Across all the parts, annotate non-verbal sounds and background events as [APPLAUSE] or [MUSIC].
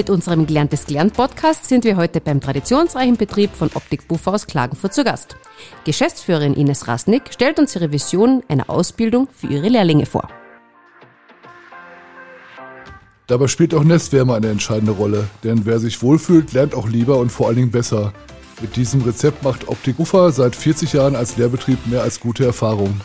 Mit unserem Gelerntes Gelernt Podcast sind wir heute beim traditionsreichen Betrieb von Optik Buffer aus Klagenfurt zu Gast. Geschäftsführerin Ines Rasnick stellt uns ihre Vision einer Ausbildung für ihre Lehrlinge vor. Dabei spielt auch Nestwärme eine entscheidende Rolle, denn wer sich wohlfühlt, lernt auch lieber und vor allen Dingen besser. Mit diesem Rezept macht Optik Ufer seit 40 Jahren als Lehrbetrieb mehr als gute Erfahrungen.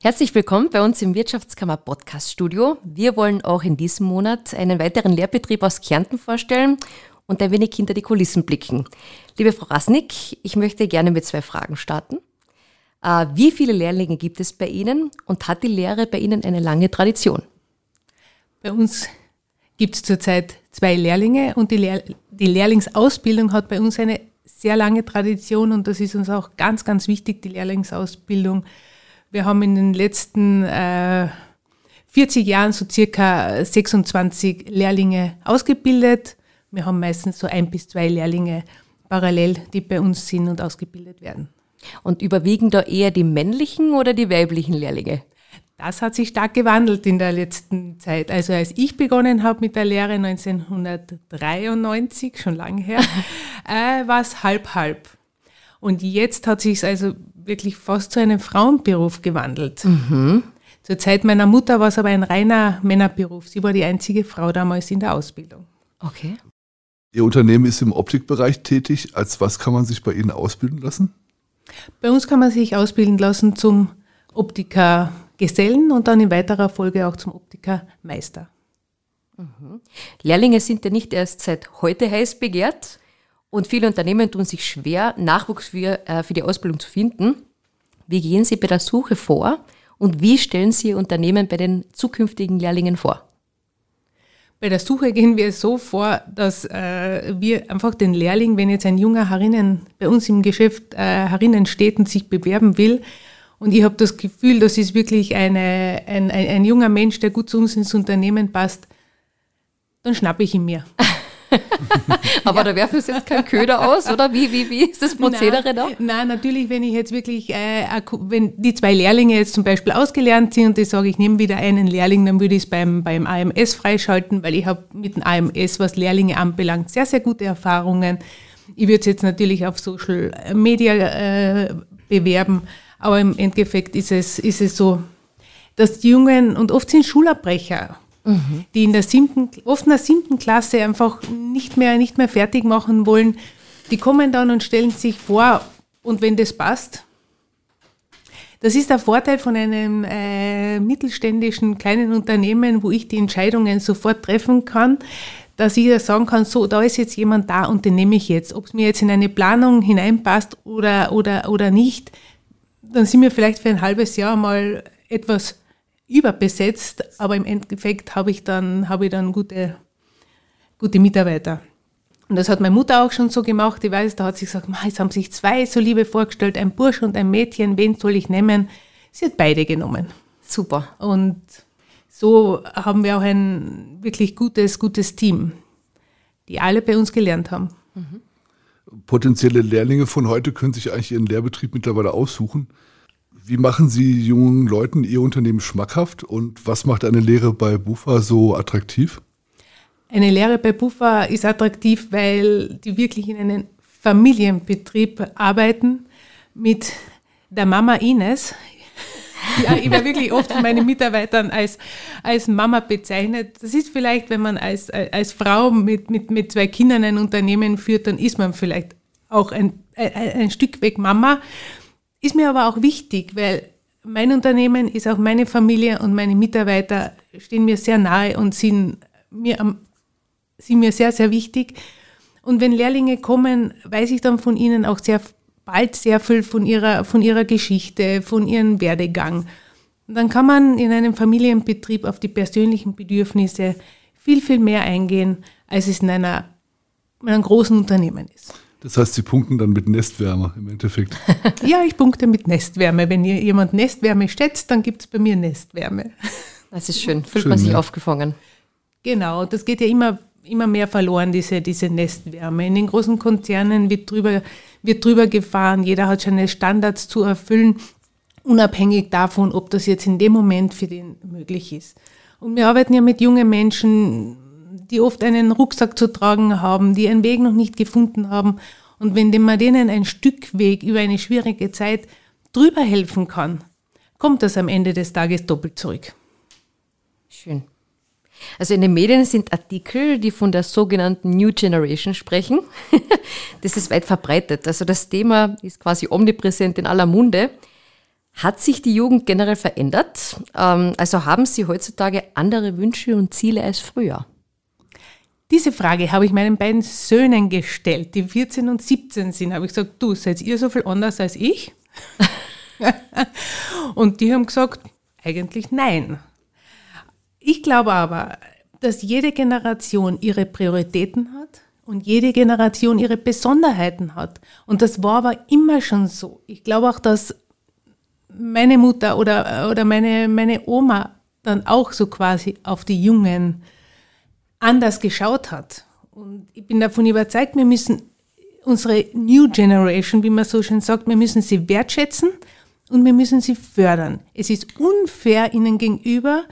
Herzlich willkommen bei uns im Wirtschaftskammer Podcast Studio. Wir wollen auch in diesem Monat einen weiteren Lehrbetrieb aus Kärnten vorstellen und ein wenig hinter die Kulissen blicken. Liebe Frau Rasnick, ich möchte gerne mit zwei Fragen starten. Äh, wie viele Lehrlinge gibt es bei Ihnen und hat die Lehre bei Ihnen eine lange Tradition? Bei uns gibt es zurzeit zwei Lehrlinge und die, Lehr die Lehrlingsausbildung hat bei uns eine sehr lange Tradition und das ist uns auch ganz, ganz wichtig, die Lehrlingsausbildung wir haben in den letzten äh, 40 Jahren so circa 26 Lehrlinge ausgebildet. Wir haben meistens so ein bis zwei Lehrlinge parallel, die bei uns sind und ausgebildet werden. Und überwiegen da eher die männlichen oder die weiblichen Lehrlinge? Das hat sich stark gewandelt in der letzten Zeit. Also als ich begonnen habe mit der Lehre 1993, schon lange her, [LAUGHS] äh, war es halb halb. Und jetzt hat sich es also wirklich fast zu einem Frauenberuf gewandelt. Mhm. Zur Zeit meiner Mutter war es aber ein reiner Männerberuf. Sie war die einzige Frau damals in der Ausbildung. Okay. Ihr Unternehmen ist im Optikbereich tätig. Als was kann man sich bei Ihnen ausbilden lassen? Bei uns kann man sich ausbilden lassen zum Optikergesellen und dann in weiterer Folge auch zum Optikermeister. Mhm. Lehrlinge sind ja nicht erst seit heute heiß begehrt. Und viele Unternehmen tun sich schwer, Nachwuchs für, äh, für die Ausbildung zu finden. Wie gehen Sie bei der Suche vor und wie stellen Sie Ihr Unternehmen bei den zukünftigen Lehrlingen vor? Bei der Suche gehen wir so vor, dass äh, wir einfach den Lehrling, wenn jetzt ein junger Herinnen bei uns im Geschäft äh, herinnen steht und sich bewerben will, und ich habe das Gefühl, das ist wirklich eine, ein, ein, ein junger Mensch, der gut zu uns ins Unternehmen passt, dann schnappe ich ihn mir. [LAUGHS] [LAUGHS] Aber ja. da werfen Sie jetzt kein Köder aus, oder? Wie, wie, wie ist das Prozedere da? Nein, natürlich, wenn ich jetzt wirklich, äh, wenn die zwei Lehrlinge jetzt zum Beispiel ausgelernt sind und ich sage, ich nehme wieder einen Lehrling, dann würde ich es beim, beim AMS freischalten, weil ich habe mit dem AMS, was Lehrlinge anbelangt, sehr, sehr gute Erfahrungen. Ich würde es jetzt natürlich auf Social Media äh, bewerben, aber im Endeffekt ist es, ist es so, dass die Jungen, und oft sind Schulabbrecher, mhm. die in der siebten, oft in der siebten Klasse einfach nicht mehr, nicht mehr fertig machen wollen. Die kommen dann und stellen sich vor, und wenn das passt, das ist der Vorteil von einem äh, mittelständischen kleinen Unternehmen, wo ich die Entscheidungen sofort treffen kann, dass ich ja sagen kann, so, da ist jetzt jemand da und den nehme ich jetzt. Ob es mir jetzt in eine Planung hineinpasst oder, oder, oder nicht, dann sind wir vielleicht für ein halbes Jahr mal etwas überbesetzt, aber im Endeffekt habe ich dann, habe ich dann gute, gute Mitarbeiter. Und das hat meine Mutter auch schon so gemacht. Ich weiß, da hat sie gesagt, jetzt haben sich zwei so liebe vorgestellt, ein Bursch und ein Mädchen, wen soll ich nehmen? Sie hat beide genommen. Super. Und so haben wir auch ein wirklich gutes, gutes Team, die alle bei uns gelernt haben. Mhm. Potenzielle Lehrlinge von heute können sich eigentlich ihren Lehrbetrieb mittlerweile aussuchen. Wie machen Sie jungen Leuten Ihr Unternehmen schmackhaft und was macht eine Lehre bei Bufa so attraktiv? Eine Lehre bei Bufa ist attraktiv, weil die wirklich in einem Familienbetrieb arbeiten mit der Mama Ines. Ja, ich werde wirklich oft von meinen Mitarbeitern als, als Mama bezeichnet. Das ist vielleicht, wenn man als, als Frau mit, mit, mit zwei Kindern ein Unternehmen führt, dann ist man vielleicht auch ein, ein, ein Stück weg Mama. Ist mir aber auch wichtig, weil mein Unternehmen ist auch meine Familie und meine Mitarbeiter stehen mir sehr nahe und sind mir, sind mir sehr, sehr wichtig. Und wenn Lehrlinge kommen, weiß ich dann von ihnen auch sehr bald sehr viel von ihrer, von ihrer Geschichte, von ihrem Werdegang. Und dann kann man in einem Familienbetrieb auf die persönlichen Bedürfnisse viel, viel mehr eingehen, als es in, einer, in einem großen Unternehmen ist. Das heißt, Sie punkten dann mit Nestwärme im Endeffekt. [LAUGHS] ja, ich punkte mit Nestwärme. Wenn jemand Nestwärme schätzt, dann gibt es bei mir Nestwärme. Das ist schön, fühlt schön, man sich ja. aufgefangen. Genau, das geht ja immer, immer mehr verloren, diese, diese Nestwärme. In den großen Konzernen wird drüber, wird drüber gefahren, jeder hat seine Standards zu erfüllen, unabhängig davon, ob das jetzt in dem Moment für den möglich ist. Und wir arbeiten ja mit jungen Menschen, die oft einen Rucksack zu tragen haben, die einen Weg noch nicht gefunden haben. Und wenn man denen ein Stück Weg über eine schwierige Zeit drüber helfen kann, kommt das am Ende des Tages doppelt zurück. Schön. Also in den Medien sind Artikel, die von der sogenannten New Generation sprechen. [LAUGHS] das ist weit verbreitet. Also das Thema ist quasi omnipräsent in aller Munde. Hat sich die Jugend generell verändert? Ähm, also haben sie heutzutage andere Wünsche und Ziele als früher? Diese Frage habe ich meinen beiden Söhnen gestellt, die 14 und 17 sind. Habe ich gesagt, du, seid ihr so viel anders als ich? [LAUGHS] und die haben gesagt, eigentlich nein. Ich glaube aber, dass jede Generation ihre Prioritäten hat und jede Generation ihre Besonderheiten hat. Und das war aber immer schon so. Ich glaube auch, dass meine Mutter oder, oder meine, meine Oma dann auch so quasi auf die Jungen anders geschaut hat. Und ich bin davon überzeugt, wir müssen unsere New Generation, wie man so schön sagt, wir müssen sie wertschätzen und wir müssen sie fördern. Es ist unfair ihnen gegenüber,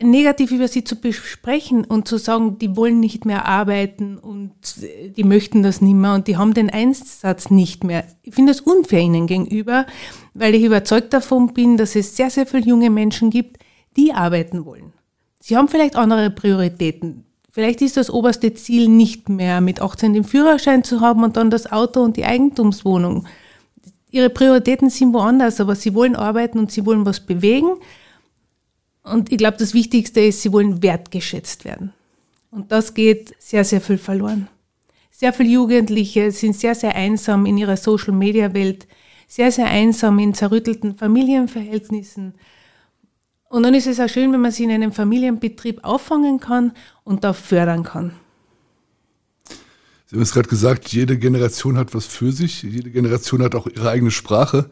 negativ über sie zu besprechen und zu sagen, die wollen nicht mehr arbeiten und die möchten das nicht mehr und die haben den Einsatz nicht mehr. Ich finde das unfair ihnen gegenüber, weil ich überzeugt davon bin, dass es sehr, sehr viele junge Menschen gibt, die arbeiten wollen. Sie haben vielleicht andere Prioritäten. Vielleicht ist das oberste Ziel nicht mehr, mit 18 den Führerschein zu haben und dann das Auto und die Eigentumswohnung. Ihre Prioritäten sind woanders, aber sie wollen arbeiten und sie wollen was bewegen. Und ich glaube, das Wichtigste ist, sie wollen wertgeschätzt werden. Und das geht sehr, sehr viel verloren. Sehr viele Jugendliche sind sehr, sehr einsam in ihrer Social-Media-Welt, sehr, sehr einsam in zerrüttelten Familienverhältnissen. Und dann ist es auch schön, wenn man sie in einem Familienbetrieb auffangen kann und da fördern kann. Sie haben es gerade gesagt, jede Generation hat was für sich, jede Generation hat auch ihre eigene Sprache.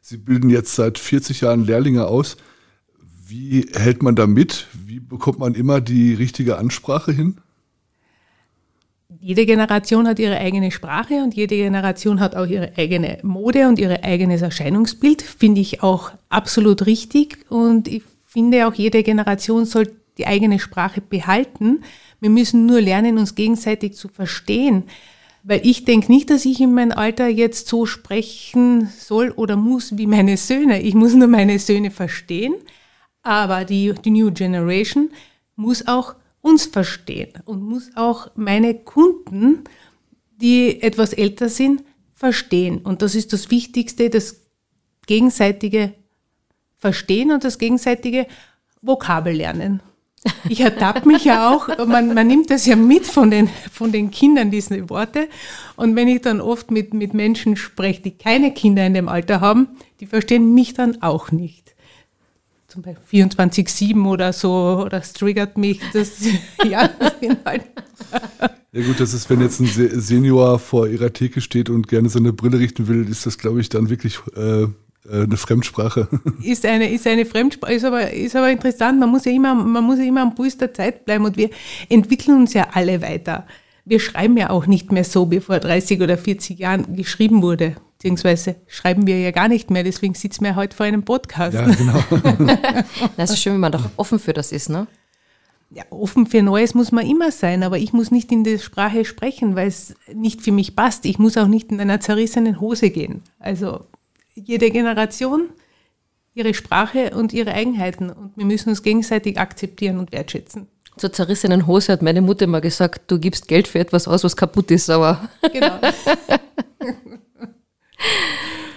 Sie bilden jetzt seit 40 Jahren Lehrlinge aus. Wie hält man da mit? Wie bekommt man immer die richtige Ansprache hin? Jede Generation hat ihre eigene Sprache und jede Generation hat auch ihre eigene Mode und ihr eigenes Erscheinungsbild. Finde ich auch absolut richtig. Und ich finde auch, jede Generation soll die eigene Sprache behalten. Wir müssen nur lernen, uns gegenseitig zu verstehen. Weil ich denke nicht, dass ich in meinem Alter jetzt so sprechen soll oder muss wie meine Söhne. Ich muss nur meine Söhne verstehen aber die, die New Generation muss auch uns verstehen und muss auch meine Kunden, die etwas älter sind, verstehen. Und das ist das Wichtigste, das gegenseitige Verstehen und das gegenseitige Vokabel lernen. Ich ertappe mich ja auch, man, man nimmt das ja mit von den, von den Kindern, diese Worte. Und wenn ich dann oft mit, mit Menschen spreche, die keine Kinder in dem Alter haben, die verstehen mich dann auch nicht zum Beispiel 24-7 oder so, das triggert mich. Das, [LAUGHS] ja, halt. ja gut, das ist, wenn jetzt ein Senior vor ihrer Theke steht und gerne seine Brille richten will, ist das, glaube ich, dann wirklich äh, eine Fremdsprache. [LAUGHS] Ist eine, ist eine Fremdsprache, ist aber, ist aber interessant. Man muss, ja immer, man muss ja immer am Puls der Zeit bleiben und wir entwickeln uns ja alle weiter. Wir schreiben ja auch nicht mehr so, wie vor 30 oder 40 Jahren geschrieben wurde beziehungsweise schreiben wir ja gar nicht mehr, deswegen sitzen wir heute vor einem Podcast. Ja, genau. [LAUGHS] das ist schön, wenn man doch offen für das ist, ne? Ja, offen für Neues muss man immer sein, aber ich muss nicht in der Sprache sprechen, weil es nicht für mich passt. Ich muss auch nicht in einer zerrissenen Hose gehen. Also jede Generation ihre Sprache und ihre Eigenheiten und wir müssen uns gegenseitig akzeptieren und wertschätzen. Zur zerrissenen Hose hat meine Mutter immer gesagt, du gibst Geld für etwas aus, was kaputt ist, aber. Genau. [LAUGHS]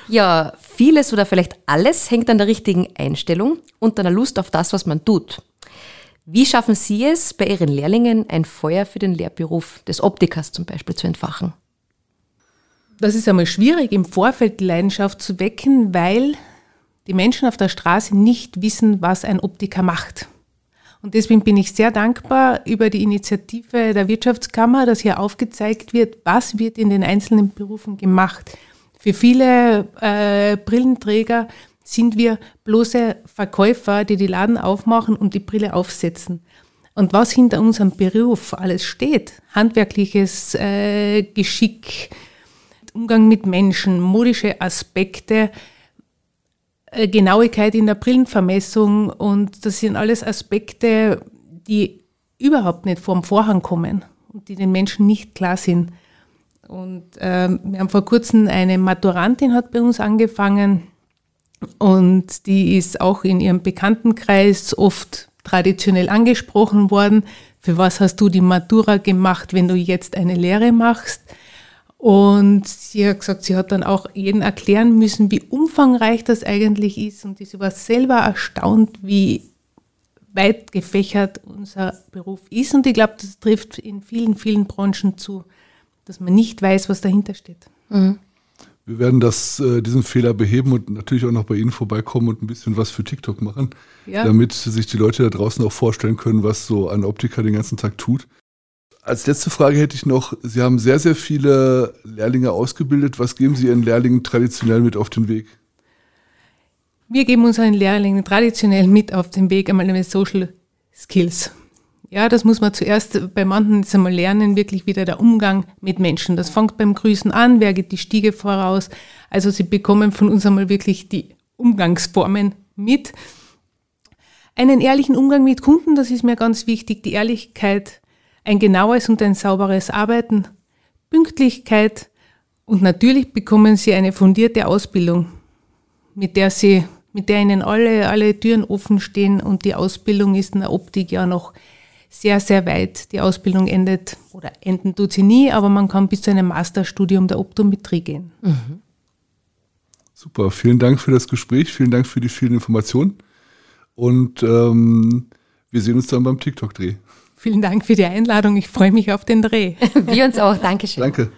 Ja, vieles oder vielleicht alles hängt an der richtigen Einstellung und an der Lust auf das, was man tut. Wie schaffen Sie es, bei Ihren Lehrlingen ein Feuer für den Lehrberuf des Optikers zum Beispiel zu entfachen? Das ist einmal schwierig, im Vorfeld die Leidenschaft zu wecken, weil die Menschen auf der Straße nicht wissen, was ein Optiker macht. Und deswegen bin ich sehr dankbar über die Initiative der Wirtschaftskammer, dass hier aufgezeigt wird, was wird in den einzelnen Berufen gemacht. Für viele äh, Brillenträger sind wir bloße Verkäufer, die die Laden aufmachen und die Brille aufsetzen. Und was hinter unserem Beruf alles steht, handwerkliches äh, Geschick, Umgang mit Menschen, modische Aspekte, äh, Genauigkeit in der Brillenvermessung und das sind alles Aspekte, die überhaupt nicht vorm Vorhang kommen und die den Menschen nicht klar sind. Und ähm, wir haben vor kurzem eine Maturantin hat bei uns angefangen und die ist auch in ihrem Bekanntenkreis oft traditionell angesprochen worden. Für was hast du die Matura gemacht, wenn du jetzt eine Lehre machst? Und sie hat gesagt, sie hat dann auch jeden erklären müssen, wie umfangreich das eigentlich ist. Und sie war selber erstaunt, wie weit gefächert unser Beruf ist. Und ich glaube, das trifft in vielen, vielen Branchen zu, dass man nicht weiß, was dahinter steht. Mhm. Wir werden das, äh, diesen Fehler beheben und natürlich auch noch bei Ihnen vorbeikommen und ein bisschen was für TikTok machen, ja. damit sich die Leute da draußen auch vorstellen können, was so ein Optiker den ganzen Tag tut. Als letzte Frage hätte ich noch, Sie haben sehr, sehr viele Lehrlinge ausgebildet. Was geben Sie Ihren Lehrlingen traditionell mit auf den Weg? Wir geben unseren Lehrlingen traditionell mit auf den Weg einmal eine Social Skills. Ja, das muss man zuerst bei manchen einmal lernen, wirklich wieder der Umgang mit Menschen. Das fängt beim Grüßen an, wer geht die Stiege voraus. Also sie bekommen von uns einmal wirklich die Umgangsformen mit. Einen ehrlichen Umgang mit Kunden, das ist mir ganz wichtig. Die Ehrlichkeit ein genaues und ein sauberes Arbeiten, Pünktlichkeit und natürlich bekommen Sie eine fundierte Ausbildung, mit der Sie, mit der Ihnen alle, alle Türen offen stehen und die Ausbildung ist in der Optik ja noch sehr, sehr weit. Die Ausbildung endet oder enden tut sie nie, aber man kann bis zu einem Masterstudium der Optometrie gehen. Mhm. Super, vielen Dank für das Gespräch, vielen Dank für die vielen Informationen und ähm, wir sehen uns dann beim TikTok-Dreh. Vielen Dank für die Einladung. Ich freue mich auf den Dreh. [LAUGHS] Wir uns auch. Dankeschön. Danke.